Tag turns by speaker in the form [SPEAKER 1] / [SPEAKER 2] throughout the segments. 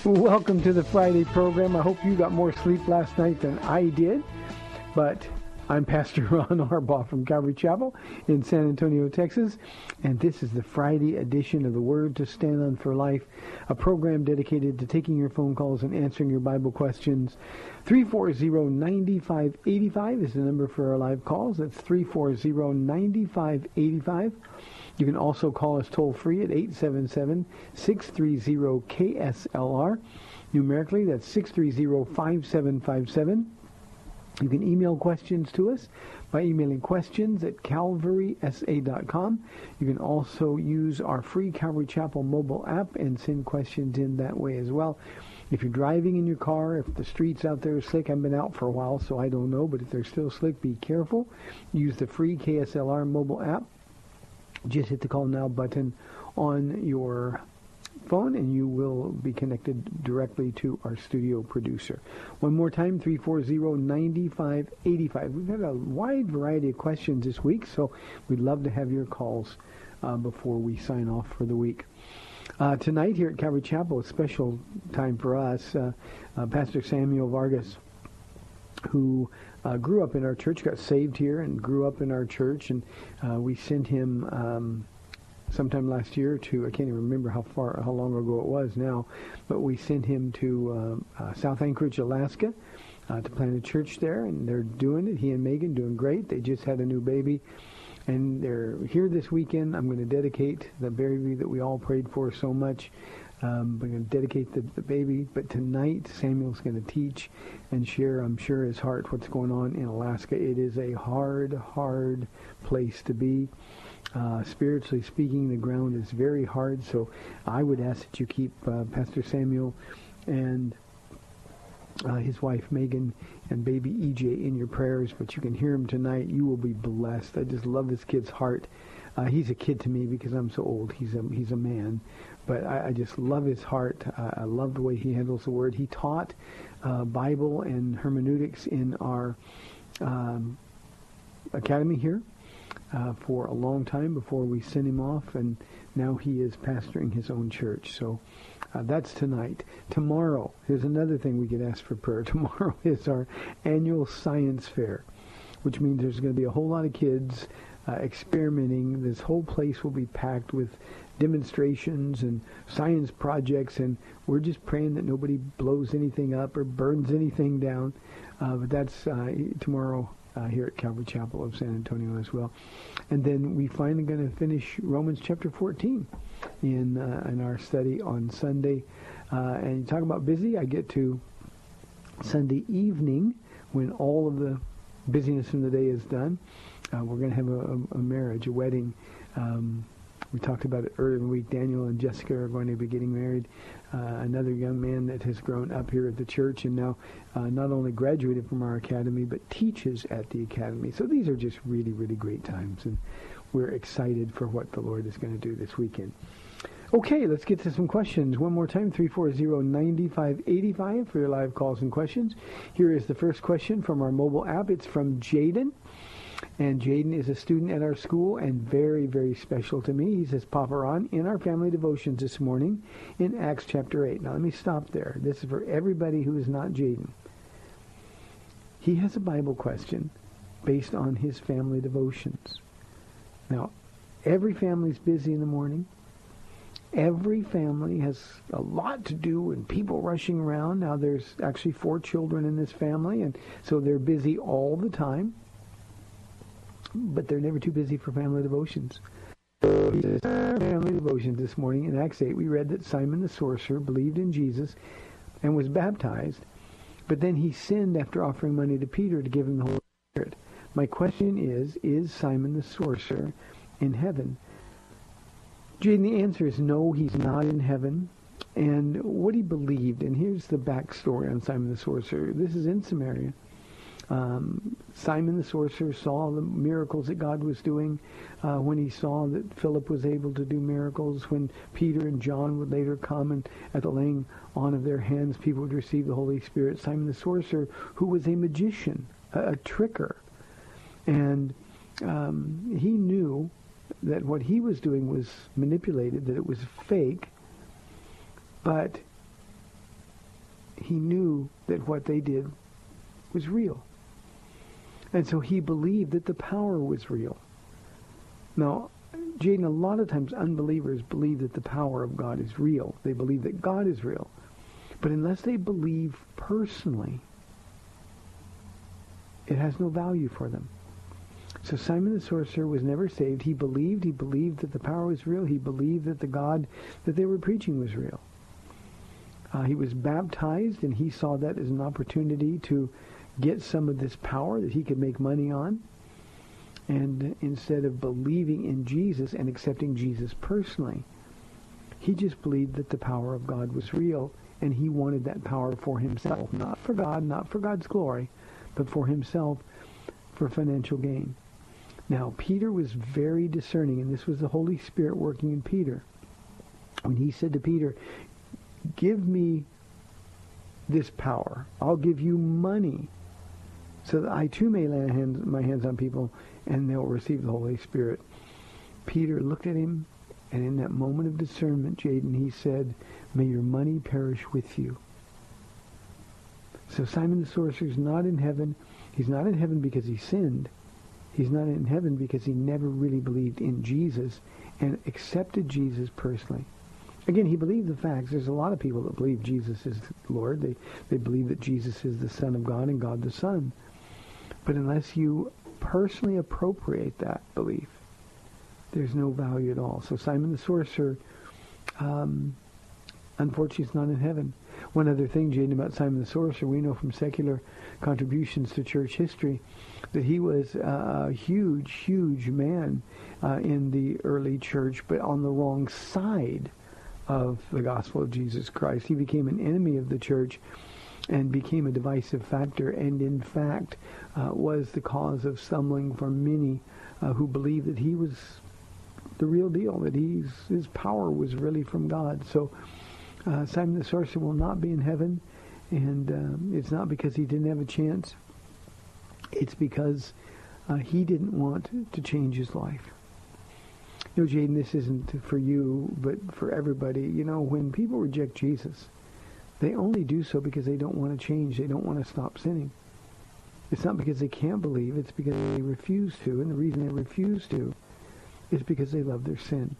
[SPEAKER 1] Welcome to the Friday program. I hope you got more sleep last night than I did. But I'm Pastor Ron Arbaugh from Calvary Chapel in San Antonio, Texas. And this is the Friday edition of the Word to Stand on for Life, a program dedicated to taking your phone calls and answering your Bible questions. 340-9585 is the number for our live calls. That's 340-9585. You can also call us toll free at 877-630-KSLR. Numerically, that's 630-5757. You can email questions to us by emailing questions at calvarysa.com. You can also use our free Calvary Chapel mobile app and send questions in that way as well. If you're driving in your car, if the streets out there are slick, I've been out for a while, so I don't know, but if they're still slick, be careful. Use the free KSLR mobile app. Just hit the call now button on your phone and you will be connected directly to our studio producer. One more time, 340-9585. We've had a wide variety of questions this week, so we'd love to have your calls uh, before we sign off for the week. Uh, tonight here at Calvary Chapel, a special time for us. Uh, uh, Pastor Samuel Vargas, who uh, grew up in our church, got saved here and grew up in our church, and uh, we sent him um, sometime last year to I can't even remember how far how long ago it was now, but we sent him to um, uh, South Anchorage, Alaska, uh, to plant a church there, and they're doing it. He and Megan doing great. They just had a new baby, and they're here this weekend. I'm going to dedicate the baby that we all prayed for so much. Um, we're going to dedicate the, the baby, but tonight Samuel's going to teach and share, I'm sure, his heart what's going on in Alaska. It is a hard, hard place to be. Uh, spiritually speaking, the ground is very hard. So I would ask that you keep uh, Pastor Samuel and uh, his wife Megan and baby EJ in your prayers. But you can hear him tonight. You will be blessed. I just love this kid's heart. Uh, he's a kid to me because I'm so old. He's a he's a man, but I, I just love his heart. Uh, I love the way he handles the word. He taught uh, Bible and hermeneutics in our um, academy here uh, for a long time before we sent him off, and now he is pastoring his own church. So uh, that's tonight. Tomorrow, here's another thing we could ask for prayer. Tomorrow is our annual science fair, which means there's going to be a whole lot of kids uh, experimenting. This whole place will be packed with demonstrations and science projects, and we're just praying that nobody blows anything up or burns anything down. Uh, but that's uh, tomorrow uh, here at Calvary Chapel of San Antonio as well. And then we finally going to finish Romans chapter 14 in uh, in our study on Sunday. Uh, and you talk about busy, I get to Sunday evening when all of the busyness from the day is done. Uh, we're going to have a, a, marriage, a wedding. Um, we talked about it earlier in the week. Daniel and Jessica are going to be getting married. Uh, another young man that has grown up here at the church and now uh, not only graduated from our academy but teaches at the academy. So these are just really, really great times, and we're excited for what the Lord is going to do this weekend. Okay, let's get to some questions. One more time, 340-9585 for your live calls and questions. Here is the first question from our mobile app. It's from Jaden. And Jaden is a student at our school and very, very special to me. He says, Papa Ron, in our family devotions this morning in Acts chapter 8. Now let me stop there. This is for everybody who is not Jaden. He has a Bible question based on his family devotions. Now, every family's busy in the morning. Every family has a lot to do and people rushing around. Now there's actually four children in this family and so they're busy all the time. But they're never too busy for family devotions. Family devotions this morning in Acts 8 we read that Simon the sorcerer believed in Jesus and was baptized, but then he sinned after offering money to Peter to give him the Holy Spirit. My question is, is Simon the sorcerer in heaven? Jaden, the answer is no, he's not in heaven. And what he believed, and here's the backstory on Simon the Sorcerer. This is in Samaria. Um, Simon the Sorcerer saw the miracles that God was doing uh, when he saw that Philip was able to do miracles, when Peter and John would later come and at the laying on of their hands people would receive the Holy Spirit. Simon the Sorcerer, who was a magician, a, a tricker. And um, he knew that what he was doing was manipulated, that it was fake, but he knew that what they did was real. And so he believed that the power was real. Now, Jaden, a lot of times unbelievers believe that the power of God is real. They believe that God is real. But unless they believe personally, it has no value for them. So Simon the sorcerer was never saved. He believed, he believed that the power was real. He believed that the God that they were preaching was real. Uh, he was baptized, and he saw that as an opportunity to get some of this power that he could make money on. And instead of believing in Jesus and accepting Jesus personally, he just believed that the power of God was real, and he wanted that power for himself, not for God, not for God's glory, but for himself for financial gain. Now, Peter was very discerning, and this was the Holy Spirit working in Peter. When he said to Peter, give me this power. I'll give you money so that I too may lay hands, my hands on people and they'll receive the Holy Spirit. Peter looked at him, and in that moment of discernment, Jaden, he said, may your money perish with you. So Simon the sorcerer is not in heaven. He's not in heaven because he sinned. He's not in heaven because he never really believed in Jesus and accepted Jesus personally. Again, he believed the facts. There's a lot of people that believe Jesus is Lord. They, they believe that Jesus is the Son of God and God the Son. But unless you personally appropriate that belief, there's no value at all. So Simon the sorcerer, um, unfortunately, is not in heaven. One other thing, Jaden, about Simon the sorcerer, we know from secular contributions to church history that he was a huge, huge man uh, in the early church, but on the wrong side of the gospel of Jesus Christ. He became an enemy of the church and became a divisive factor and in fact uh, was the cause of stumbling for many uh, who believed that he was the real deal, that he's, his power was really from God. So uh, Simon the Sorcerer will not be in heaven, and um, it's not because he didn't have a chance. It's because uh, he didn't want to change his life. You know, Jaden, this isn't for you, but for everybody. You know, when people reject Jesus, they only do so because they don't want to change. They don't want to stop sinning. It's not because they can't believe. It's because they refuse to. And the reason they refuse to is because they love their sin.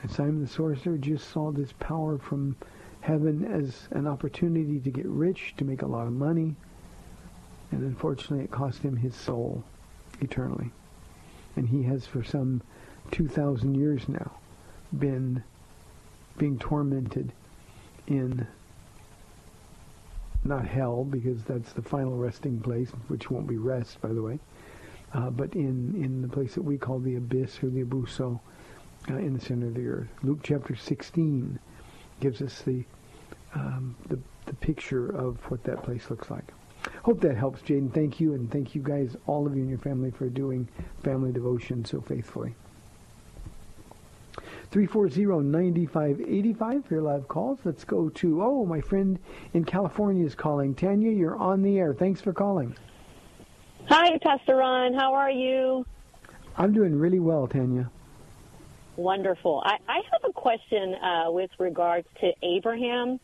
[SPEAKER 1] And Simon the sorcerer just saw this power from heaven as an opportunity to get rich, to make a lot of money. And unfortunately, it cost him his soul eternally. And he has for some 2,000 years now been being tormented in not hell because that's the final resting place, which won't be rest, by the way, uh, but in, in the place that we call the abyss or the abuso uh, in the center of the earth. Luke chapter 16 gives us the, um, the, the picture of what that place looks like. Hope that helps, Jaden. Thank you, and thank you guys, all of you and your family, for doing family devotion so faithfully. 340-9585 for your live calls. Let's go to, oh, my friend in California is calling. Tanya, you're on the air. Thanks for calling.
[SPEAKER 2] Hi, Pastor Ron. How are you?
[SPEAKER 1] I'm doing really well, Tanya.
[SPEAKER 2] Wonderful. I, I have a question uh, with regards to Abraham,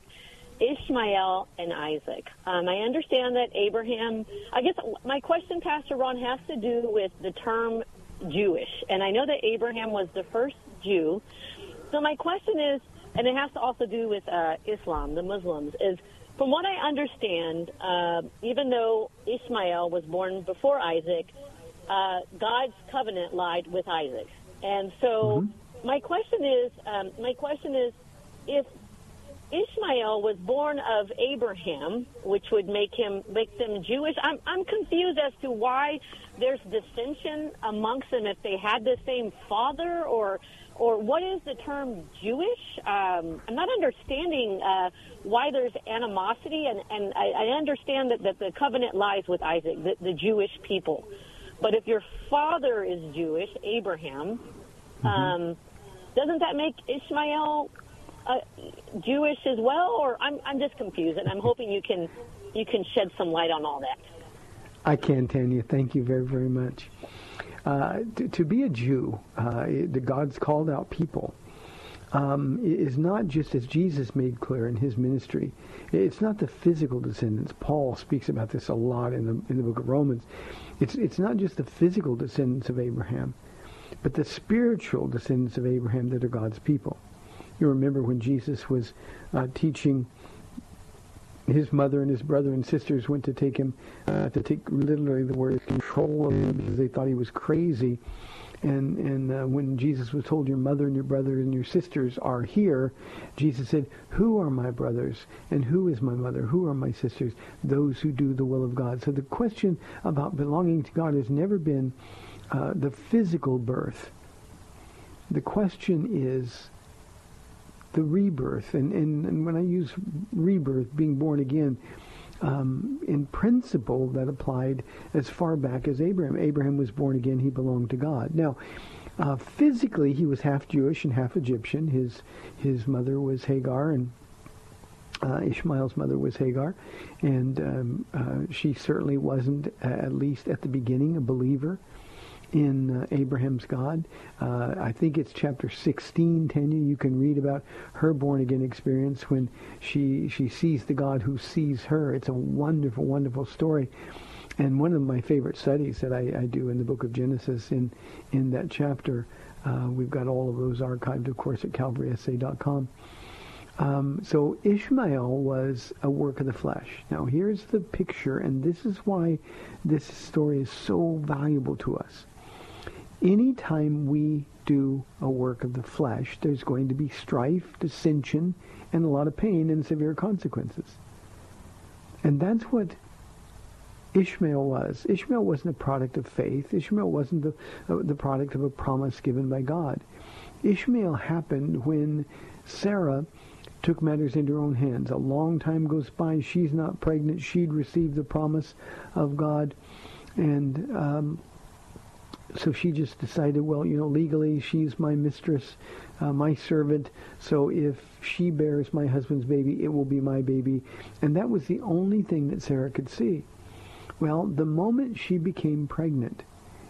[SPEAKER 2] Ishmael, and Isaac. Um, I understand that Abraham, I guess my question, Pastor Ron, has to do with the term Jewish. And I know that Abraham was the first Jew. So my question is, and it has to also do with uh, Islam, the Muslims, is from what I understand, uh, even though Ishmael was born before Isaac, uh, God's covenant lied with Isaac. And so my question is, um, my question is, if Ishmael was born of Abraham, which would make him make them Jewish. I'm I'm confused as to why there's dissension amongst them if they had the same father or or what is the term Jewish? Um, I'm not understanding uh, why there's animosity, and and I, I understand that, that the covenant lies with Isaac, the, the Jewish people. But if your father is Jewish, Abraham, um, doesn't that make Ishmael uh, Jewish as well, or I'm I'm just confused, and I'm hoping you can you can shed some light on all that.
[SPEAKER 1] I can, Tanya. Thank you very, very much. Uh, to, to be a Jew, uh, the God's called out people, um, is not just as Jesus made clear in his ministry. It's not the physical descendants. Paul speaks about this a lot in the in the book of Romans. It's it's not just the physical descendants of Abraham, but the spiritual descendants of Abraham that are God's people. You remember when Jesus was uh, teaching his mother and his brother and sisters went to take him, uh, to take literally the word control of him because they thought he was crazy. And and uh, when Jesus was told, "Your mother and your brother and your sisters are here," Jesus said, "Who are my brothers and who is my mother? Who are my sisters? Those who do the will of God." So the question about belonging to God has never been uh, the physical birth. The question is the rebirth. And, and, and when I use rebirth, being born again, um, in principle that applied as far back as Abraham. Abraham was born again. He belonged to God. Now, uh, physically, he was half Jewish and half Egyptian. His, his mother was Hagar, and uh, Ishmael's mother was Hagar, and um, uh, she certainly wasn't, at least at the beginning, a believer in uh, Abraham's God. Uh, I think it's chapter 16, Tanya. You can read about her born again experience when she she sees the God who sees her. It's a wonderful, wonderful story. And one of my favorite studies that I, I do in the book of Genesis, in in that chapter, uh, we've got all of those archived, of course, at calvarysa.com. Um, so Ishmael was a work of the flesh. Now here's the picture, and this is why this story is so valuable to us. Anytime we do a work of the flesh, there's going to be strife, dissension, and a lot of pain and severe consequences. And that's what Ishmael was. Ishmael wasn't a product of faith. Ishmael wasn't the, uh, the product of a promise given by God. Ishmael happened when Sarah took matters into her own hands. A long time goes by. She's not pregnant. She'd received the promise of God. And um, so she just decided, well, you know, legally she's my mistress, uh, my servant. So if she bears my husband's baby, it will be my baby. And that was the only thing that Sarah could see. Well, the moment she became pregnant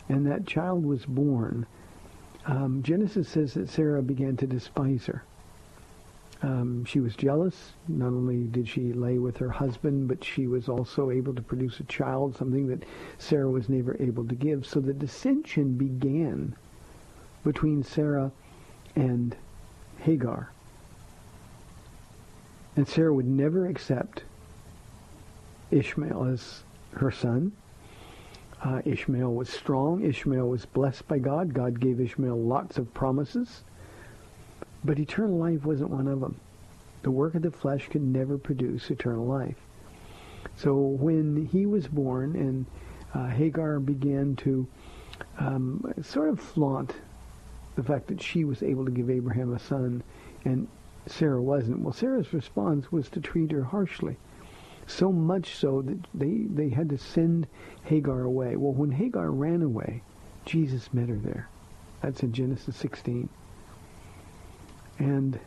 [SPEAKER 1] and that child was born, um, Genesis says that Sarah began to despise her. Um, she was jealous. Not only did she lay with her husband, but she was also able to produce a child, something that Sarah was never able to give. So the dissension began between Sarah and Hagar. And Sarah would never accept Ishmael as her son. Uh, Ishmael was strong. Ishmael was blessed by God. God gave Ishmael lots of promises. But eternal life wasn't one of them. The work of the flesh could never produce eternal life. So when he was born and uh, Hagar began to um, sort of flaunt the fact that she was able to give Abraham a son and Sarah wasn't, well, Sarah's response was to treat her harshly. So much so that they, they had to send Hagar away. Well, when Hagar ran away, Jesus met her there. That's in Genesis 16. And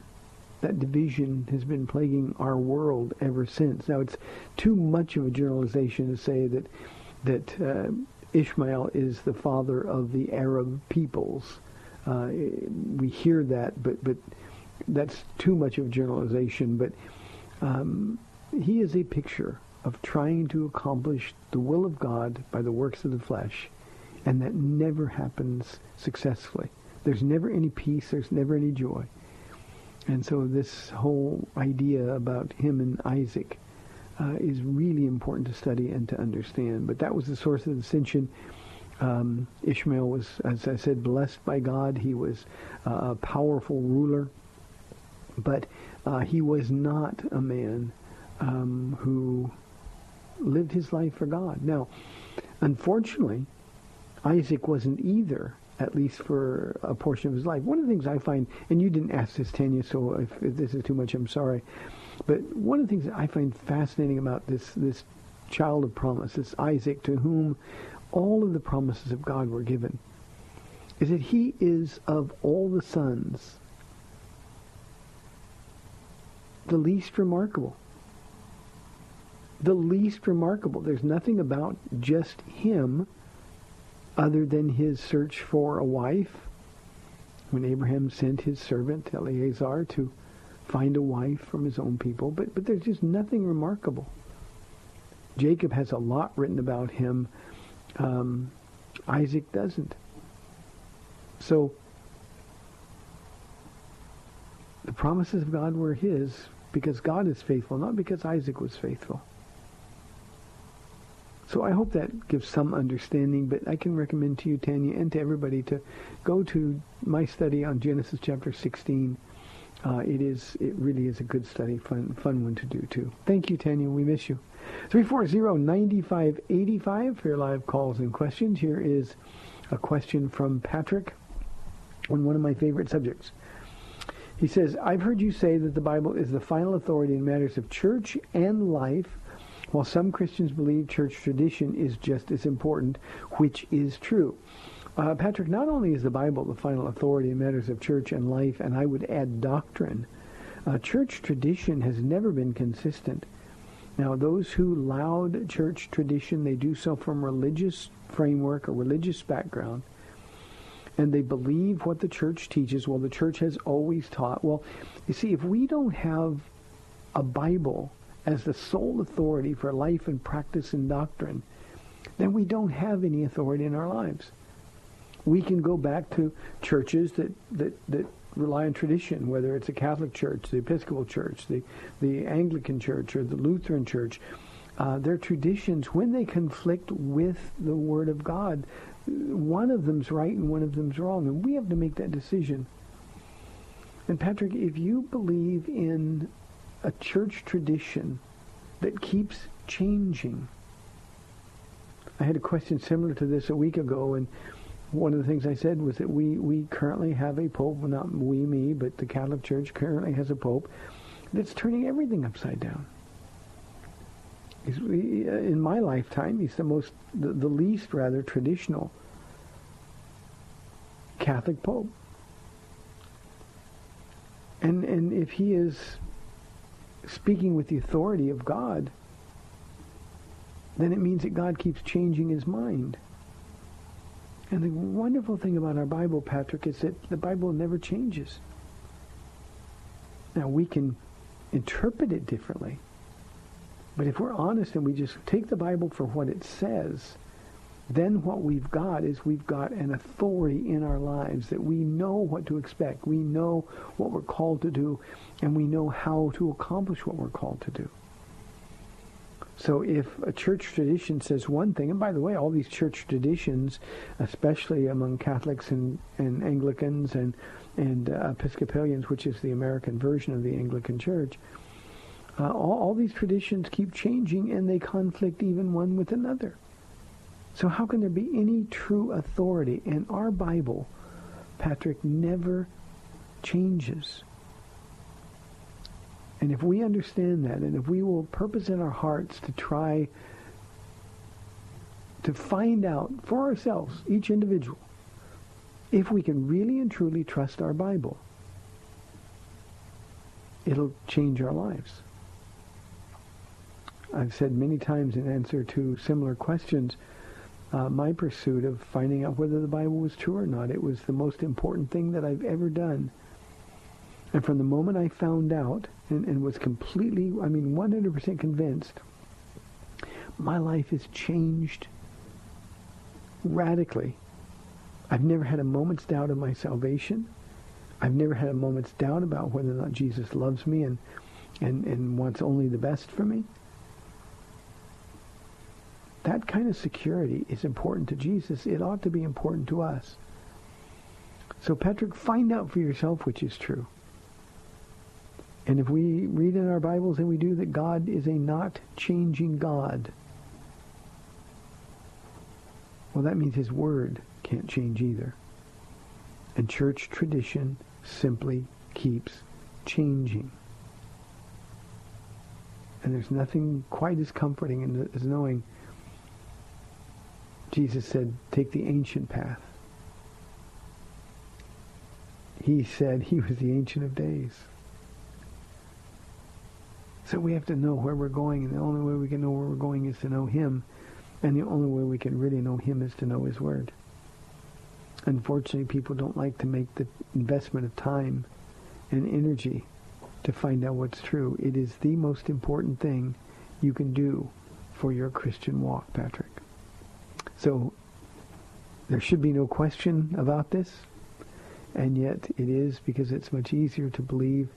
[SPEAKER 1] that division has been plaguing our world ever since. Now, it's too much of a generalization to say that that uh, Ishmael is the father of the Arab peoples. Uh, we hear that, but but that's too much of a generalization. But um, he is a picture of trying to accomplish the will of God by the works of the flesh, and that never happens successfully. There's never any peace. There's never any joy. And so this whole idea about him and Isaac uh, is really important to study and to understand. But that was the source of dissension. Um, Ishmael was, as I said, blessed by God. He was uh, a powerful ruler, but uh, he was not a man um, who lived his life for God. Now, unfortunately, Isaac wasn't either, at least for a portion of his life. One of the things I find, and you didn't ask this, Tanya, so if, if this is too much, I'm sorry. But one of the things that I find fascinating about this this child of promise, this Isaac, to whom all of the promises of God were given, is that he is of all the sons the least remarkable. The least remarkable. There's nothing about just him other than his search for a wife. When Abraham sent his servant Eleazar to find a wife from his own people, but, but there's just nothing remarkable. Jacob has a lot written about him. Um, Isaac doesn't. So the promises of God were his because God is faithful, not because Isaac was faithful. So I hope that gives some understanding, but I can recommend to you, Tanya, and to everybody to go to my study on Genesis chapter 16. Uh, it is, it really is a good study, fun, fun one to do too. Thank you, Tanya. We miss you. 340-9585 for your live calls and questions. Here is a question from Patrick on one of my favorite subjects. He says, I've heard you say that the Bible is the final authority in matters of church and life, while some Christians believe church tradition is just as important, which is true. Uh, Patrick, not only is the Bible the final authority in matters of church and life, and I would add doctrine, uh, church tradition has never been consistent. Now, those who laud church tradition, they do so from religious framework or religious background and they believe what the church teaches. Well, the church has always taught. Well, you see, if we don't have a Bible as the sole authority for life and practice and doctrine, then we don't have any authority in our lives. We can go back to churches that, that, that rely on tradition, whether it's a Catholic church, the Episcopal church, the, the Anglican church, or the Lutheran church. Uh, their traditions, when they conflict with the Word of God, one of them's right and one of them's wrong, and we have to make that decision. And Patrick, if you believe in a church tradition that keeps changing, I had a question similar to this a week ago, and one of the things I said was that we, we currently have a pope, not we, me, but the Catholic Church currently has a pope that's turning everything upside down. He's, in my lifetime, he's the most, the, the least rather traditional Catholic Pope. And and if he is speaking with the authority of God, then it means that God keeps changing his mind. And the wonderful thing about our Bible, Patrick, is that the Bible never changes. Now we can interpret it differently. But if we're honest and we just take the Bible for what it says, then what we've got is we've got an authority in our lives that we know what to expect. We know what we're called to do, and we know how to accomplish what we're called to do. So if a church tradition says one thing, and by the way, all these church traditions, especially among Catholics and, and Anglicans and, and uh, Episcopalians, which is the American version of the Anglican Church, uh, all, all these traditions keep changing and they conflict even one with another. So how can there be any true authority? And our Bible, Patrick, never changes. And if we understand that, and if we will purpose in our hearts to try to find out for ourselves, each individual, if we can really and truly trust our Bible, it'll change our lives. I've said many times in answer to similar questions, uh, my pursuit of finding out whether the Bible was true or not, it was the most important thing that I've ever done. And from the moment I found out and, and was completely, I mean, 100% convinced, my life has changed radically. I've never had a moment's doubt of my salvation. I've never had a moment's doubt about whether or not Jesus loves me and, and, and wants only the best for me. That kind of security is important to Jesus. It ought to be important to us. So, Patrick, find out for yourself which is true. And if we read in our Bibles and we do that God is a not changing God, well, that means his word can't change either. And church tradition simply keeps changing. And there's nothing quite as comforting as knowing Jesus said, take the ancient path. He said he was the Ancient of Days. So we have to know where we're going, and the only way we can know where we're going is to know him, and the only way we can really know him is to know his word. Unfortunately, people don't like to make the investment of time and energy to find out what's true. It is the most important thing you can do for your Christian walk, Patrick. So there should be no question about this, and yet it is because it's much easier to believe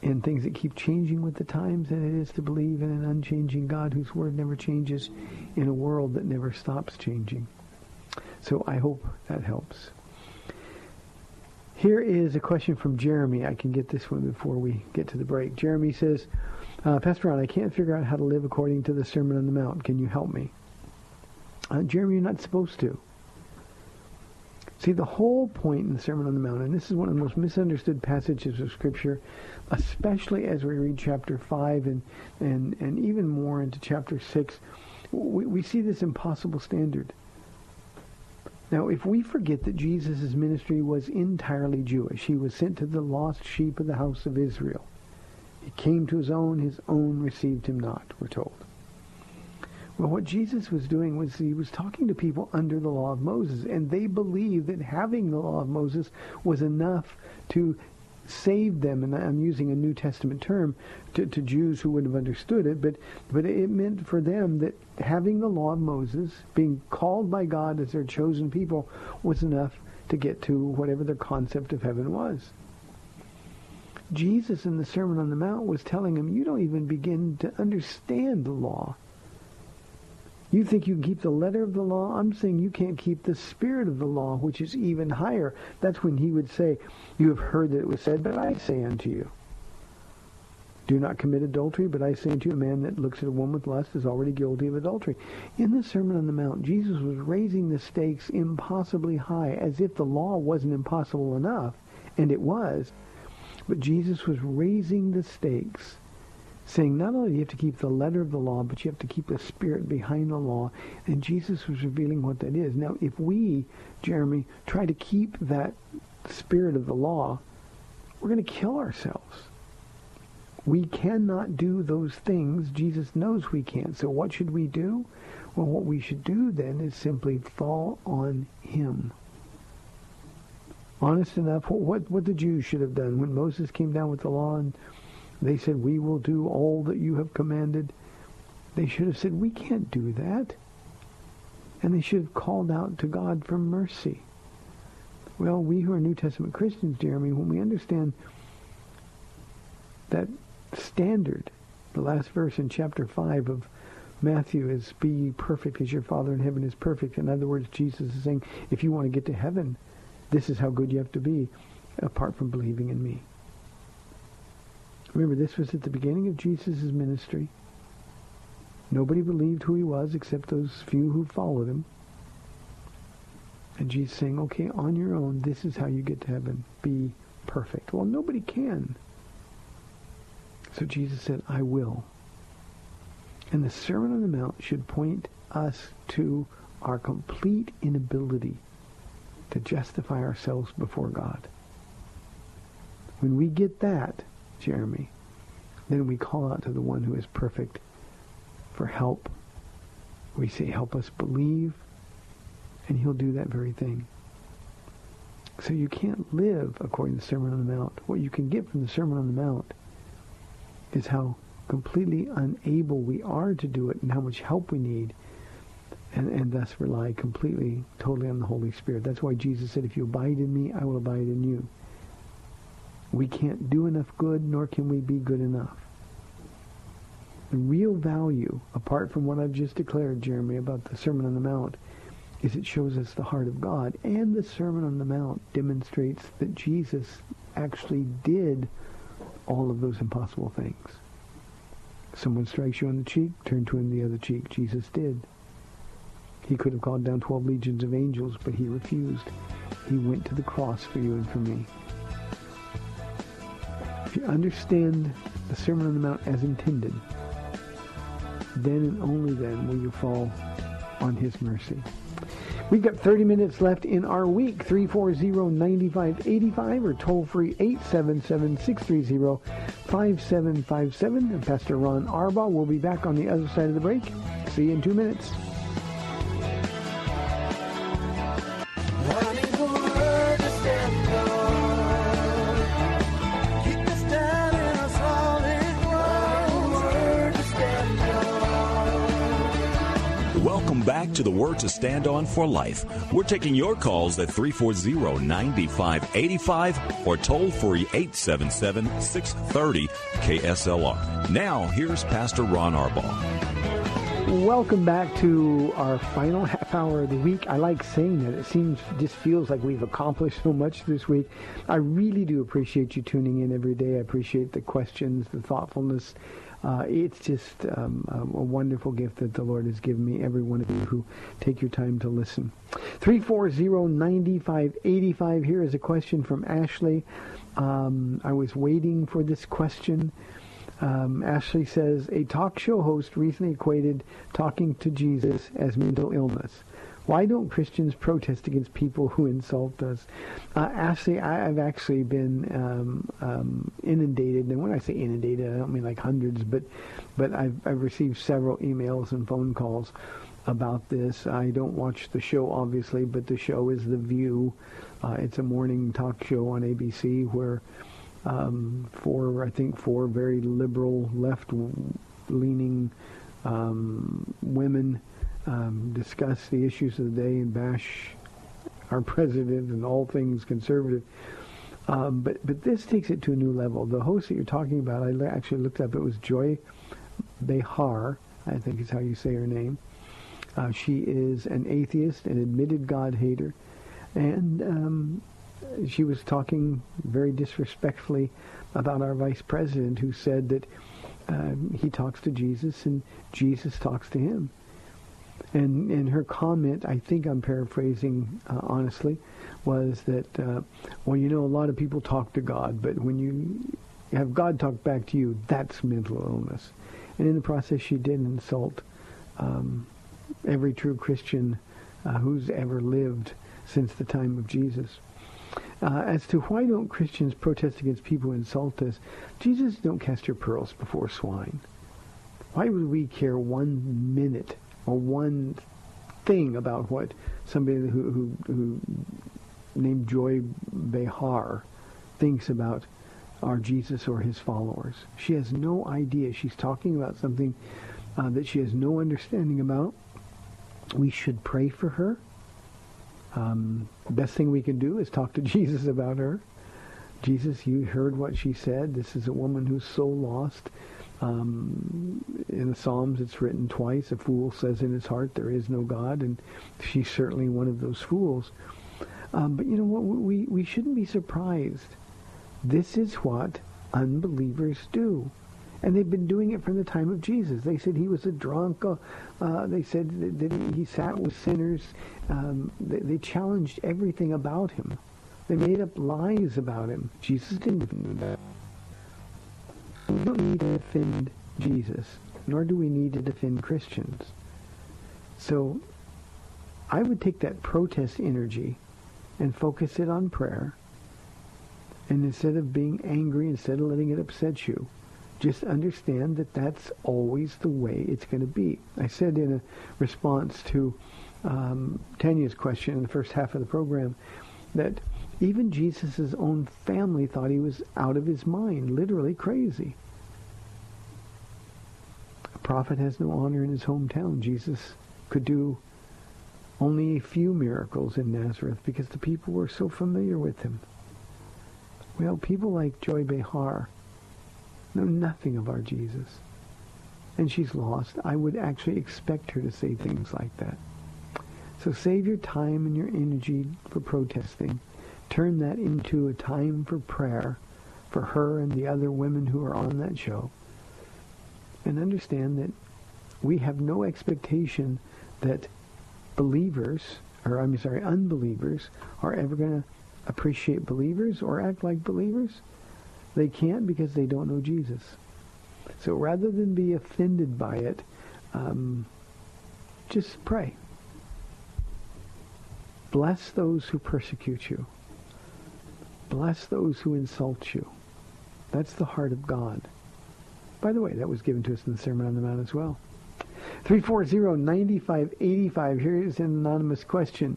[SPEAKER 1] in things that keep changing with the times than it is to believe in an unchanging God whose word never changes in a world that never stops changing. So I hope that helps. Here is a question from Jeremy. I can get this one before we get to the break. Jeremy says, uh, Pastor Ron, I can't figure out how to live according to the Sermon on the Mount. Can you help me? Uh, Jeremy, you're not supposed to. See, the whole point in the Sermon on the Mount, and this is one of the most misunderstood passages of Scripture, especially as we read chapter 5 and, and, and even more into chapter 6, we, we see this impossible standard. Now, if we forget that Jesus' ministry was entirely Jewish, he was sent to the lost sheep of the house of Israel. He came to his own, his own received him not, we're told. Well, what Jesus was doing was he was talking to people under the law of Moses, and they believed that having the law of Moses was enough to save them, and I'm using a New Testament term to, to Jews who would have understood it, but, but it meant for them that having the law of Moses, being called by God as their chosen people, was enough to get to whatever their concept of heaven was. Jesus in the Sermon on the Mount was telling them, you don't even begin to understand the law you think you can keep the letter of the law? I'm saying you can't keep the spirit of the law, which is even higher. That's when he would say, you have heard that it was said, but I say unto you. Do not commit adultery, but I say unto you, a man that looks at a woman with lust is already guilty of adultery. In the Sermon on the Mount, Jesus was raising the stakes impossibly high, as if the law wasn't impossible enough, and it was. But Jesus was raising the stakes saying not only do you have to keep the letter of the law, but you have to keep the spirit behind the law. And Jesus was revealing what that is. Now, if we, Jeremy, try to keep that spirit of the law, we're going to kill ourselves. We cannot do those things. Jesus knows we can't. So what should we do? Well, what we should do then is simply fall on him. Honest enough, what, what the Jews should have done when Moses came down with the law and they said, we will do all that you have commanded. They should have said, we can't do that. And they should have called out to God for mercy. Well, we who are New Testament Christians, Jeremy, when we understand that standard, the last verse in chapter 5 of Matthew is, be perfect as your Father in heaven is perfect. In other words, Jesus is saying, if you want to get to heaven, this is how good you have to be apart from believing in me. Remember, this was at the beginning of Jesus' ministry. Nobody believed who he was except those few who followed him. And Jesus saying, okay, on your own, this is how you get to heaven. Be perfect. Well, nobody can. So Jesus said, I will. And the Sermon on the Mount should point us to our complete inability to justify ourselves before God. When we get that, Jeremy, then we call out to the one who is perfect for help. We say, help us believe, and he'll do that very thing. So you can't live according to the Sermon on the Mount. What you can get from the Sermon on the Mount is how completely unable we are to do it and how much help we need and, and thus rely completely, totally on the Holy Spirit. That's why Jesus said, if you abide in me, I will abide in you. We can't do enough good, nor can we be good enough. The real value, apart from what I've just declared, Jeremy, about the Sermon on the Mount, is it shows us the heart of God. And the Sermon on the Mount demonstrates that Jesus actually did all of those impossible things. Someone strikes you on the cheek, turn to him the other cheek. Jesus did. He could have called down 12 legions of angels, but he refused. He went to the cross for you and for me. If you understand the Sermon on the Mount as intended, then and only then will you fall on his mercy. We've got 30 minutes left in our week. 340-9585 or toll free 877-630-5757. And Pastor Ron Arbaugh will be back on the other side of the break. See you in two minutes.
[SPEAKER 3] The Word to Stand On for Life. We're taking your calls at 340-9585 or toll free 877-630 KSLR. Now, here's Pastor Ron Arbaugh.
[SPEAKER 1] Welcome back to our final half hour of the week. I like saying that. It seems, just feels like we've accomplished so much this week. I really do appreciate you tuning in every day. I appreciate the questions, the thoughtfulness. Uh, it's just um, a, a wonderful gift that the Lord has given me, every one of you who take your time to listen. 340-9585. Here is a question from Ashley. Um, I was waiting for this question. Um, Ashley says, a talk show host recently equated talking to Jesus as mental illness. Why don't Christians protest against people who insult us? Uh, Ashley, I, I've actually been um, um, inundated, and when I say inundated, I don't mean like hundreds, but but I've, I've received several emails and phone calls about this. I don't watch the show, obviously, but the show is The View. Uh, it's a morning talk show on ABC where um, four, I think, four very liberal, left-leaning um, women um, discuss the issues of the day and bash our president and all things conservative. Um, but but this takes it to a new level. The host that you're talking about, I actually looked up. It was Joy Behar, I think is how you say her name. Uh, she is an atheist, an admitted God hater, and um, she was talking very disrespectfully about our vice president, who said that um, he talks to Jesus and Jesus talks to him. And and her comment, I think I'm paraphrasing uh, honestly, was that uh, well, you know, a lot of people talk to God, but when you have God talk back to you, that's mental illness. And in the process, she did insult um, every true Christian uh, who's ever lived since the time of Jesus. Uh, as to why don't Christians protest against people who insult us, Jesus don't cast your pearls before swine. Why would we care one minute or one thing about what somebody who, who, who named Joy Behar thinks about our Jesus or his followers? She has no idea. She's talking about something uh, that she has no understanding about. We should pray for her. Um, best thing we can do is talk to Jesus about her. Jesus, you heard what she said. This is a woman who's so lost. Um, in the Psalms, it's written twice. A fool says in his heart, there is no God, and she's certainly one of those fools. Um, but you know what? We, we shouldn't be surprised. This is what unbelievers do. And they've been doing it from the time of Jesus. They said he was a drunk. Uh, uh, they said that, he sat with sinners. Um, they, they challenged everything about him. They made up lies about him. Jesus didn't do that. We don't need to defend Jesus, nor do we need to defend Christians. So I would take that protest energy and focus it on prayer. And instead of being angry, instead of letting it upset you, just understand that that's always the way it's going to be. I said in a response to um, Tanya's question in the first half of the program that even Jesus' own family thought he was out of his mind, literally crazy. A prophet has no honor in his hometown. Jesus could do only a few miracles in Nazareth because the people were so familiar with him. Well, people like Joy Behar know nothing of our Jesus. And she's lost. I would actually expect her to say things like that. So save your time and your energy for protesting. Turn that into a time for prayer for her and the other women who are on that show. And understand that we have no expectation that believers, or I'm sorry, unbelievers, are ever going to appreciate believers or act like believers. They can't because they don't know Jesus. So rather than be offended by it, um, just pray. Bless those who persecute you. Bless those who insult you. That's the heart of God. By the way, that was given to us in the Sermon on the Mount as well. 340-9585. Here is an anonymous question.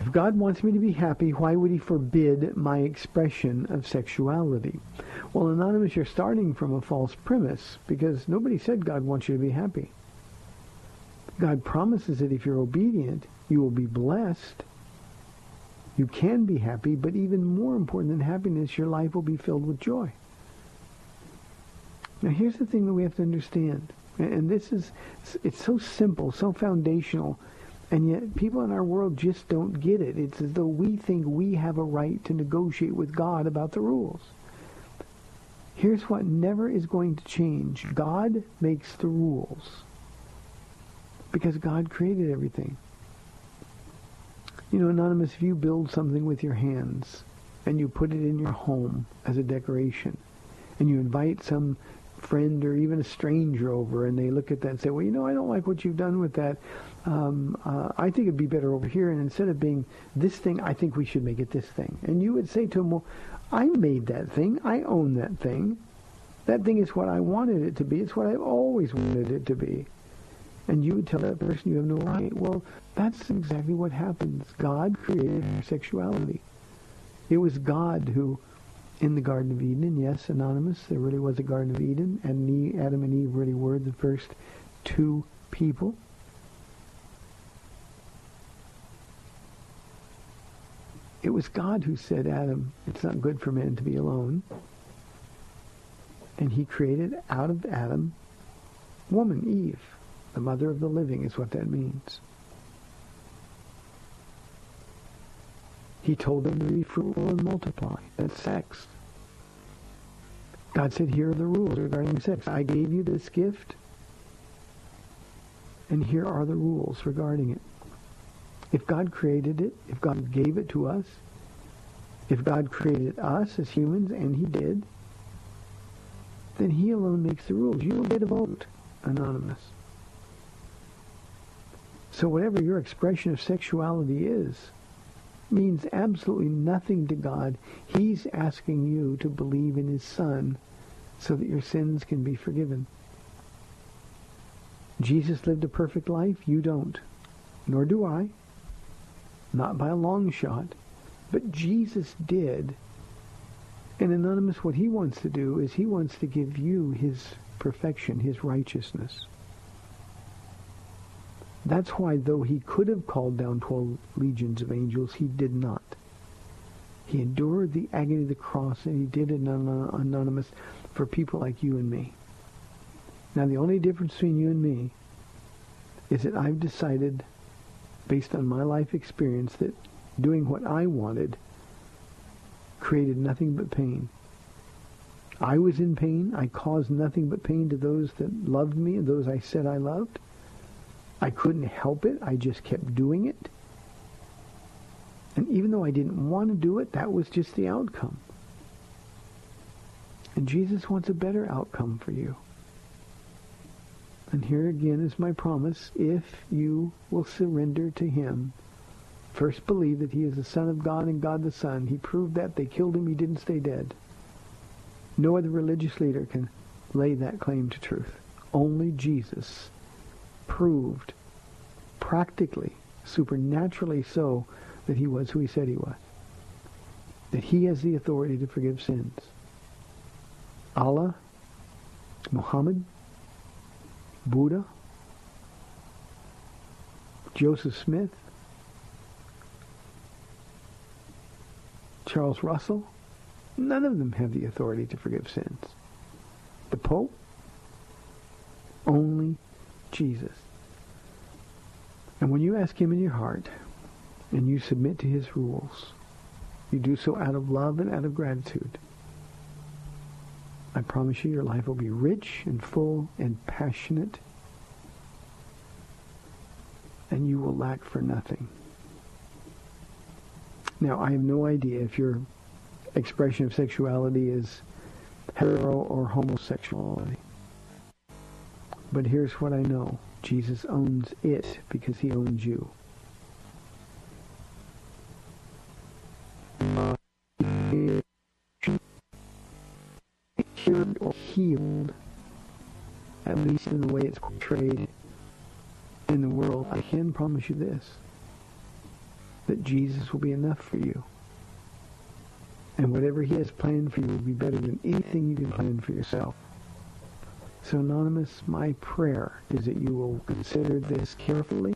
[SPEAKER 1] If God wants me to be happy, why would he forbid my expression of sexuality? Well, Anonymous, you're starting from a false premise because nobody said God wants you to be happy. God promises that if you're obedient, you will be blessed. You can be happy, but even more important than happiness, your life will be filled with joy. Now, here's the thing that we have to understand. And this is, it's so simple, so foundational, and yet people in our world just don't get it. It's as though we think we have a right to negotiate with God about the rules. Here's what never is going to change. God makes the rules because God created everything. You know, Anonymous, if you build something with your hands and you put it in your home as a decoration and you invite some friend or even a stranger over and they look at that and say, well, you know, I don't like what you've done with that. Um, uh, I think it'd be better over here. And instead of being this thing, I think we should make it this thing. And you would say to them, well, I made that thing. I own that thing. That thing is what I wanted it to be. It's what I've always wanted it to be. And you would tell that person you have no right. Well, that's exactly what happens. God created sexuality. It was God who in the Garden of Eden. Yes, anonymous, there really was a Garden of Eden, and Adam and Eve really were the first two people. It was God who said, Adam, it's not good for man to be alone. And he created out of Adam woman, Eve. The mother of the living is what that means. He told them to be fruitful and multiply. That's sex. God said, here are the rules regarding sex. I gave you this gift, and here are the rules regarding it. If God created it, if God gave it to us, if God created us as humans, and he did, then he alone makes the rules. You don't get a vote, anonymous. So whatever your expression of sexuality is, means absolutely nothing to God. He's asking you to believe in his son so that your sins can be forgiven. Jesus lived a perfect life. You don't. Nor do I. Not by a long shot. But Jesus did. And Anonymous, what he wants to do is he wants to give you his perfection, his righteousness. That's why, though he could have called down 12 legions of angels, he did not. He endured the agony of the cross, and he did it anonymous for people like you and me. Now, the only difference between you and me is that I've decided, based on my life experience, that doing what I wanted created nothing but pain. I was in pain. I caused nothing but pain to those that loved me and those I said I loved. I couldn't help it. I just kept doing it. And even though I didn't want to do it, that was just the outcome. And Jesus wants a better outcome for you. And here again is my promise. If you will surrender to him first believe that he is the Son of God and God the Son. He proved that. They killed him. He didn't stay dead. No other religious leader can lay that claim to truth. Only Jesus proved practically, supernaturally so, that he was who he said he was. That he has the authority to forgive sins. Allah, Muhammad, Buddha, Joseph Smith, Charles Russell, none of them have the authority to forgive sins. The Pope, only Jesus. And when you ask him in your heart and you submit to his rules, you do so out of love and out of gratitude. I promise you your life will be rich and full and passionate and you will lack for nothing. Now, I have no idea if your expression of sexuality is hetero or homosexuality. But here's what I know. Jesus owns it because he owns you. Cured or healed, at least in the way it's portrayed in the world, I can promise you this, that Jesus will be enough for you. And whatever he has planned for you will be better than anything you can plan for yourself. So, Anonymous, my prayer is that you will consider this carefully,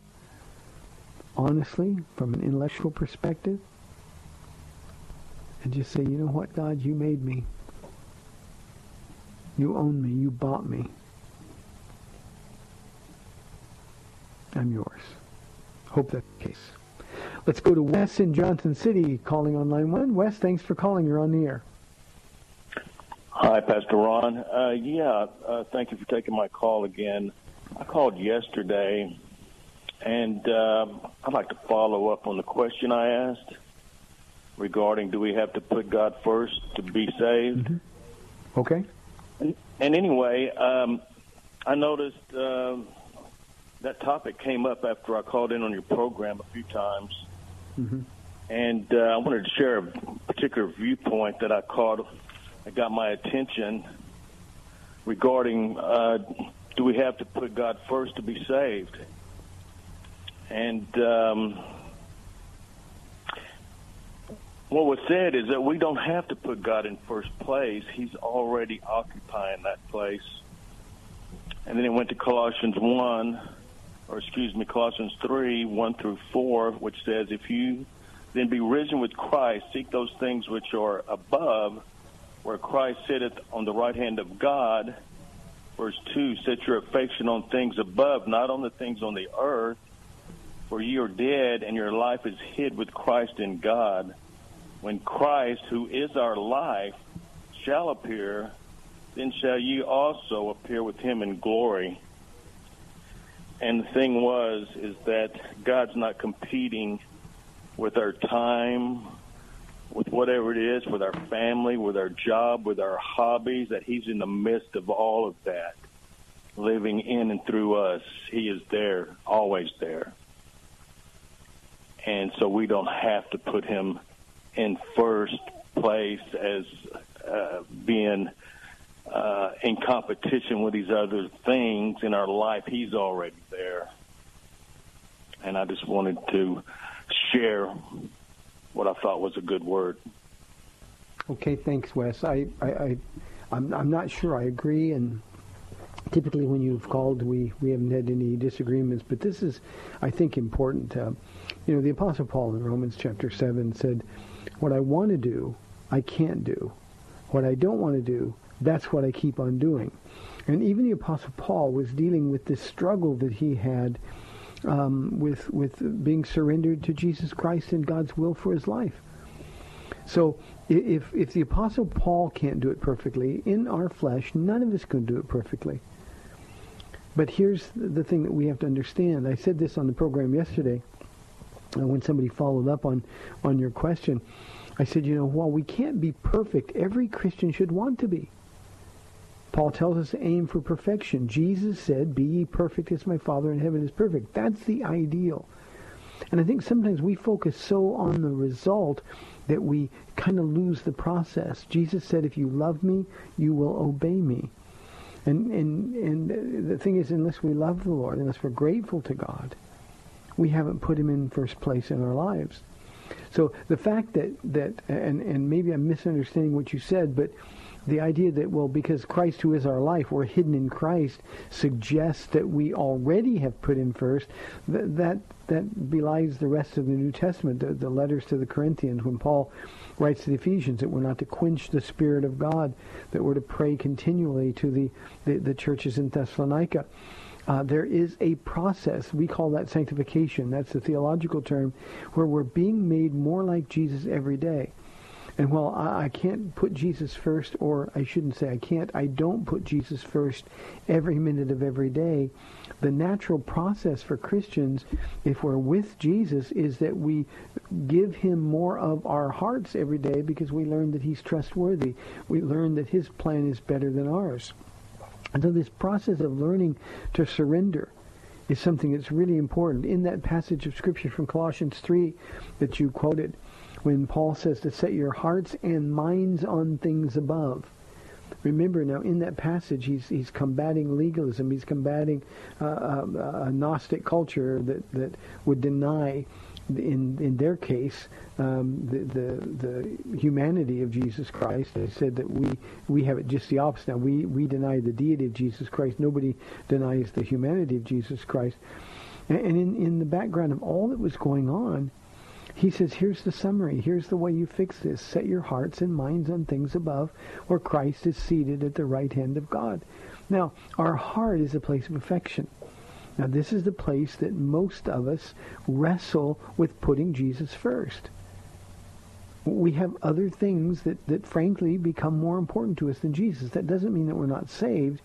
[SPEAKER 1] honestly, from an intellectual perspective, and just say, you know what, God, you made me. You own me. You bought me. I'm yours. Hope that's the case. Let's go to Wes in Johnson City calling on line one. Wes, thanks for calling. You're on the air.
[SPEAKER 4] Hi, Pastor Ron. Uh, yeah, uh, thank you for taking my call again. I called yesterday, and um, I'd like to follow up on the question I asked regarding do we have to put God first to be saved?
[SPEAKER 1] Mm-hmm. Okay.
[SPEAKER 4] And, and anyway, um, I noticed um, that topic came up after I called in on your program a few times.
[SPEAKER 1] Mm-hmm.
[SPEAKER 4] And uh, I wanted to share a particular viewpoint that I caught that got my attention regarding uh, do we have to put God first to be saved? And um, what was said is that we don't have to put God in first place. He's already occupying that place. And then it went to Colossians 1, or excuse me, Colossians 3, 1 through 4, which says, If you then be risen with Christ, seek those things which are above, where Christ sitteth on the right hand of God. Verse 2, set your affection on things above, not on the things on the earth, for ye are dead, and your life is hid with Christ in God. When Christ, who is our life, shall appear, then shall ye also appear with him in glory. And the thing was, is that God's not competing with our time, with whatever it is, with our family, with our job, with our hobbies, that He's in the midst of all of that, living in and through us. He is there, always there. And so we don't have to put Him in first place as uh, being uh, in competition with these other things in our life. He's already there. And I just wanted to share what I thought was a good word.
[SPEAKER 1] Okay, thanks, Wes. I, I, I I'm, I'm not sure I agree, and typically when you've called, we, we haven't had any disagreements, but this is, I think, important. Uh, you know, the Apostle Paul in Romans chapter 7 said, what I want to do, I can't do. What I don't want to do, that's what I keep on doing. And even the Apostle Paul was dealing with this struggle that he had um, with with being surrendered to Jesus Christ and God's will for his life. So if if the Apostle Paul can't do it perfectly in our flesh, none of us can do it perfectly. But here's the thing that we have to understand. I said this on the program yesterday uh, when somebody followed up on on your question. I said, you know, while we can't be perfect, every Christian should want to be. Paul tells us to aim for perfection. Jesus said, be ye perfect as my Father in heaven is perfect. That's the ideal. And I think sometimes we focus so on the result that we kind of lose the process. Jesus said, if you love me, you will obey me. And, and, and the thing is, unless we love the Lord, unless we're grateful to God, we haven't put him in first place in our lives. So the fact that, that and, and maybe I'm misunderstanding what you said, but the idea that, well, because Christ who is our life, we're hidden in Christ, suggests that we already have put him first, that, that, that belies the rest of the New Testament, the, the letters to the Corinthians, when Paul writes to the Ephesians that we're not to quench the Spirit of God, that we're to pray continually to the, the, the churches in Thessalonica. Uh, there is a process. We call that sanctification. That's the theological term where we're being made more like Jesus every day. And while I, can't put Jesus first, or I shouldn't say I can't, I don't put Jesus first every minute of every day, the natural process for Christians, if we're with Jesus, is that we give him more of our hearts every day because we learn that he's trustworthy. We learn that his plan is better than ours. And so this process of learning to surrender is something that's really important. In that passage of Scripture from Colossians 3 that you quoted, when Paul says to set your hearts and minds on things above. Remember now, in that passage, he's he's combating legalism. He's combating uh, a, a Gnostic culture that that would deny in in their case um, the, the the humanity of Jesus Christ. They said that we we have it just the opposite. Now we we deny the deity of Jesus Christ. Nobody denies the humanity of Jesus Christ. And, and in in the background of all that was going on, he says, here's the summary. Here's the way you fix this. Set your hearts and minds on things above, where Christ is seated at the right hand of God. Now, our heart is a place of affection. Now, this is the place that most of us wrestle with putting Jesus first. We have other things that, that frankly become more important to us than Jesus. That doesn't mean that we're not saved.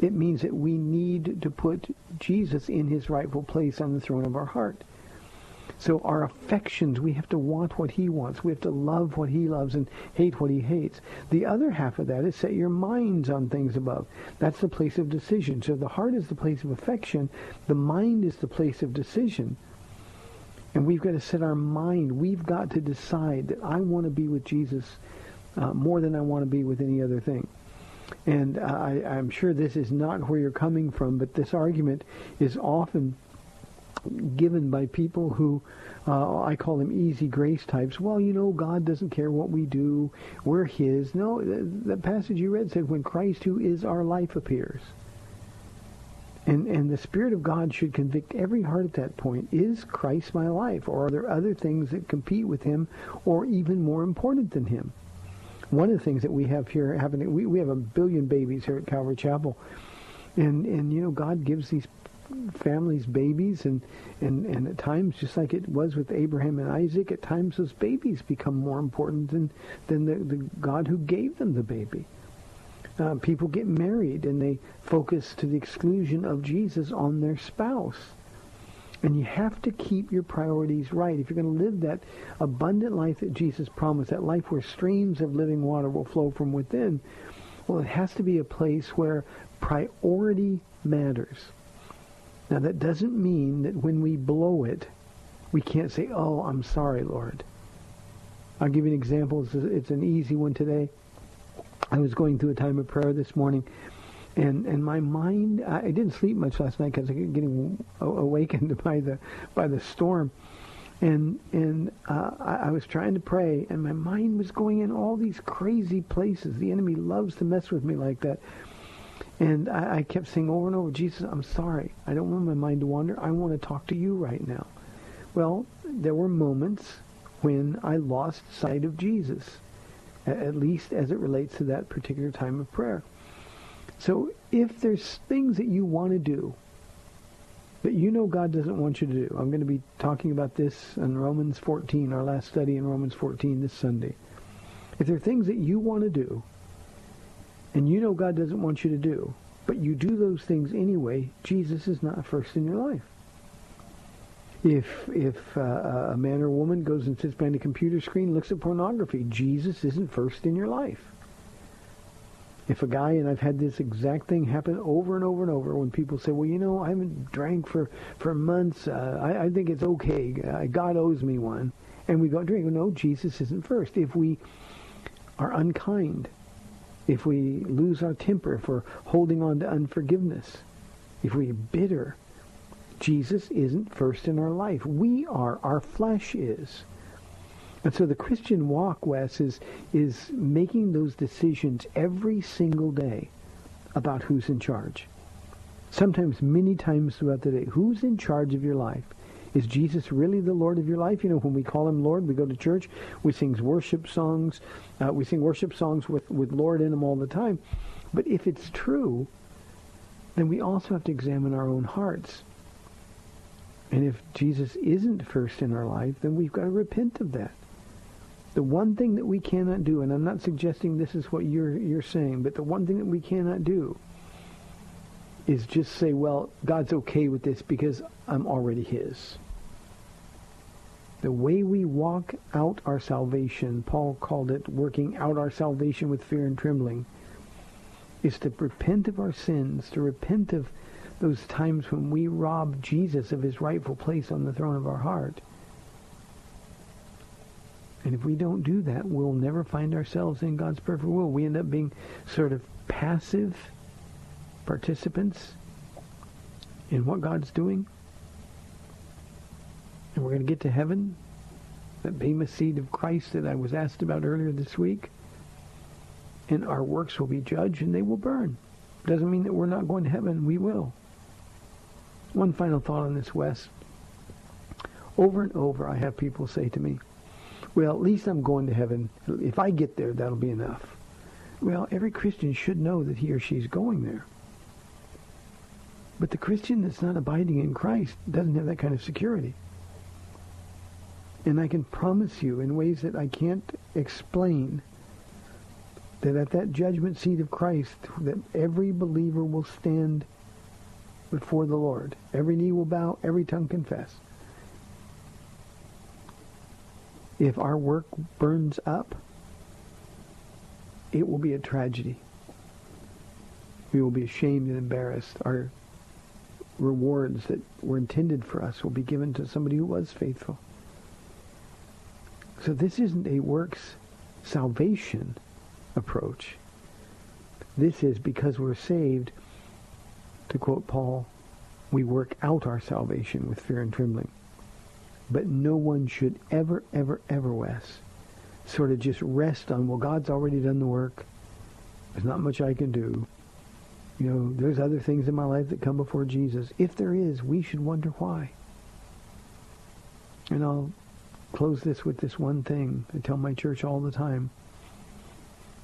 [SPEAKER 1] It means that we need to put Jesus in his rightful place on the throne of our heart. So our affections, we have to want what he wants. We have to love what he loves and hate what he hates. The other half of that is set your minds on things above. That's the place of decision. So the heart is the place of affection. The mind is the place of decision. And we've got to set our mind. We've got to decide that I want to be with Jesus uh, more than I want to be with any other thing. And uh, I, I'm sure this is not where you're coming from, but this argument is often given by people who uh, I call them easy grace types. Well, you know, God doesn't care what we do. We're His. No, the, the passage you read said when Christ, who is our life, appears. And, and the Spirit of God should convict every heart at that point. Is Christ my life? Or are there other things that compete with him or even more important than him? One of the things that we have here happening, we, we have a billion babies here at Calvary Chapel. And, and, you know, God gives these families babies and, and, and at times just like it was with Abraham and Isaac at times those babies become more important than, than the, the God who gave them the baby. Uh, people get married and they focus to the exclusion of Jesus on their spouse. And you have to keep your priorities right. If you're going to live that abundant life that Jesus promised, that life where streams of living water will flow from within, well, it has to be a place where priority matters. Now, that doesn't mean that when we blow it, we can't say, oh, I'm sorry, Lord. I'll give you an example. It's, an easy one today. I was going through a time of prayer this morning, and and my mind, I, didn't sleep much last night because I was getting awakened by the by the storm, and and uh, I was trying to pray, and my mind was going in all these crazy places. The enemy loves to mess with me like that. And I, I kept saying over and over, Jesus, I'm sorry. I don't want my mind to wander. I want to talk to you right now. Well, there were moments when I lost sight of Jesus, at least as it relates to that particular time of prayer. So if there's things that you want to do that you know God doesn't want you to do, I'm going to be talking about this in Romans 14, our last study in Romans 14 this Sunday. If there are things that you want to do and you know God doesn't want you to do, but you do those things anyway, Jesus is not first in your life. If if uh, a man or woman goes and sits behind a computer screen, looks at pornography, Jesus isn't first in your life. If a guy, and I've had this exact thing happen over and over and over, when people say, well, you know, I haven't drank for, for months. Uh, I, I think it's okay. Uh, God owes me one. And we go drink. No, Jesus isn't first. If we are unkind, if we lose our temper, if we're holding on to unforgiveness, if we're bitter, Jesus isn't first in our life. We are. Our flesh is. And so the Christian walk, Wes, is, is making those decisions every single day about who's in charge. Sometimes many times throughout the day. Who's in charge of your life? Is Jesus really the Lord of your life? You know, when we call him Lord, we go to church, we sing worship songs. Uh, we sing worship songs with, with Lord in them all the time. But if it's true, then we also have to examine our own hearts. And if Jesus isn't first in our life, then we've got to repent of that. The one thing that we cannot do, and I'm not suggesting this is what you're you're saying, but the one thing that we cannot do is just say, well, God's okay with this because I'm already his. The way we walk out our salvation, Paul called it working out our salvation with fear and trembling, is to repent of our sins, to repent of those times when we rob Jesus of his rightful place on the throne of our heart. And if we don't do that, we'll never find ourselves in God's perfect will. We end up being sort of passive participants in what God's doing. And we're going to get to heaven, that Bema seat of Christ that I was asked about earlier this week. And our works will be judged and they will burn. Doesn't mean that we're not going to heaven. We will. One final thought on this, Wes. Over and over, I have people say to me, well, at least I'm going to heaven. If I get there, that'll be enough. Well, every Christian should know that he or she's going there. But the Christian that's not abiding in Christ doesn't have that kind of security. And I can promise you in ways that I can't explain that at that judgment seat of Christ, that every believer will stand before the Lord. Every knee will bow, every tongue confess. If our work burns up, it will be a tragedy. We will be ashamed and embarrassed. Our rewards that were intended for us will be given to somebody who was faithful. So this isn't a works salvation approach. This is because we're saved, to quote Paul, we work out our salvation with fear and trembling. But no one should ever, ever, ever, Wes, sort of just rest on, well, God's already done the work. There's not much I can do. You know, there's other things in my life that come before Jesus. If there is, we should wonder why. And I'll close this with this one thing. I tell my church all the time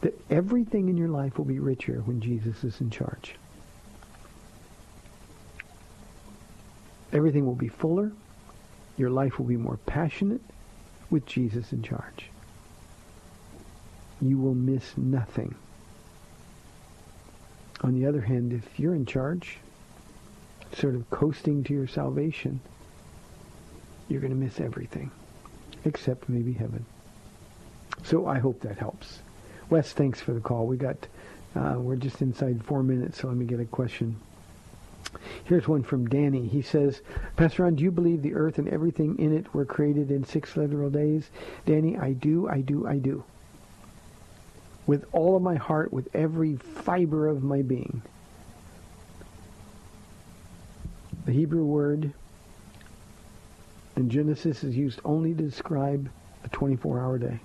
[SPEAKER 1] that everything in your life will be richer when Jesus is in charge. Everything will be fuller. Your life will be more passionate with Jesus in charge. You will miss nothing. On the other hand, if you're in charge, sort of coasting to your salvation, you're going to miss everything, except maybe heaven. So I hope that helps. Wes, thanks for the call. We got, uh, we're just inside four minutes, so let me get a question. Here's one from Danny. He says, Pastor Ron, do you believe the earth and everything in it were created in six literal days? Danny, I do, I do, I do. With all of my heart, with every fiber of my being. The Hebrew word in Genesis is used only to describe a 24-hour day.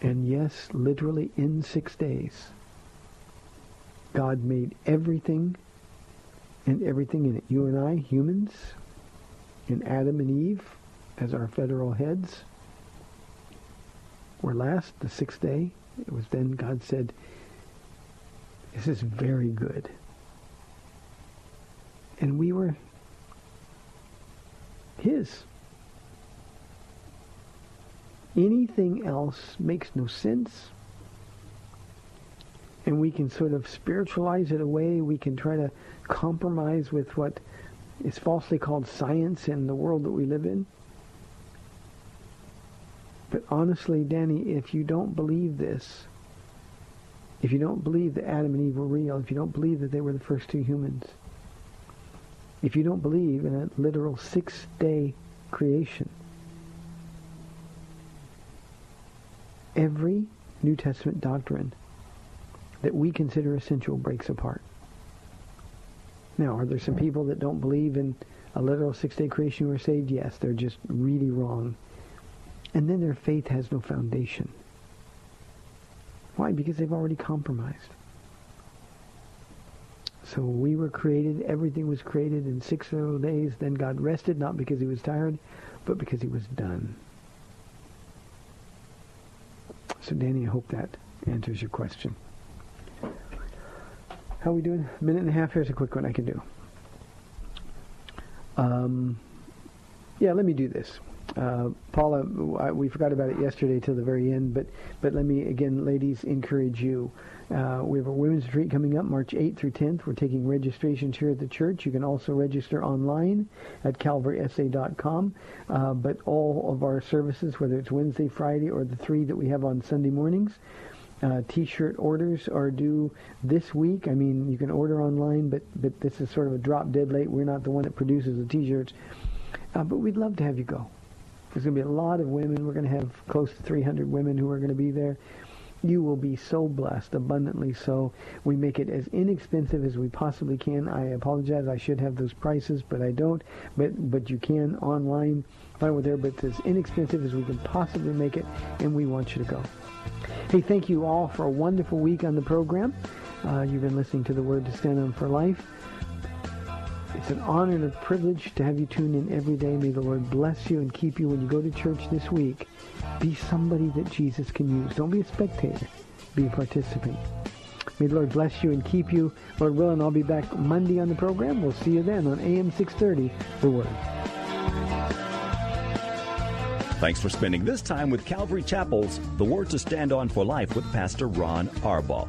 [SPEAKER 1] And yes, literally in six days, God made everything and everything in it. You and I, humans, and Adam and Eve as our federal heads, were last, the sixth day. It was then God said, this is very good. And we were his. Anything else makes no sense. And we can sort of spiritualize it away. We can try to compromise with what is falsely called science in the world that we live in. But honestly, Danny, if you don't believe this, if you don't believe that Adam and Eve were real, if you don't believe that they were the first two humans, if you don't believe in a literal six-day creation, every New Testament doctrine that we consider essential breaks apart. Now, are there some people that don't believe in a literal six-day creation who are saved? Yes, they're just really wrong. And then their faith has no foundation. Why? Because they've already compromised. So we were created, everything was created in six little days. Then God rested, not because he was tired, but because he was done. So Danny, I hope that answers your question. How are we doing? A minute and a half. Here's a quick one I can do. Um, yeah, let me do this. Uh, Paula, I, we forgot about it yesterday till the very end, but but let me again, ladies, encourage you. Uh, we have a women's retreat coming up March 8th through 10th. We're taking registrations here at the church. You can also register online at calvarysa.com. Uh, but all of our services, whether it's Wednesday, Friday, or the three that we have on Sunday mornings, uh, t-shirt orders are due this week. I mean, you can order online, but but this is sort of a drop dead late. We're not the one that produces the t-shirts, uh, but we'd love to have you go. There's going to be a lot of women. We're going to have close to 300 women who are going to be there. You will be so blessed, abundantly so. We make it as inexpensive as we possibly can. I apologize. I should have those prices, but I don't. But but you can online find it there. But it's as inexpensive as we can possibly make it, and we want you to go. Hey, thank you all for a wonderful week on the program. Uh, you've been listening to the Word to Stand On for Life. It's an honor and a privilege to have you tune in every day. May the Lord bless you and keep you when you go to church this week. Be somebody that Jesus can use. Don't be a spectator. Be a participant. May the Lord bless you and keep you. Lord willing, I'll be back Monday on the program. We'll see you then on AM 630, The Word.
[SPEAKER 3] Thanks for spending this time with Calvary Chapel's The Word to Stand On for Life with Pastor Ron Arbaugh.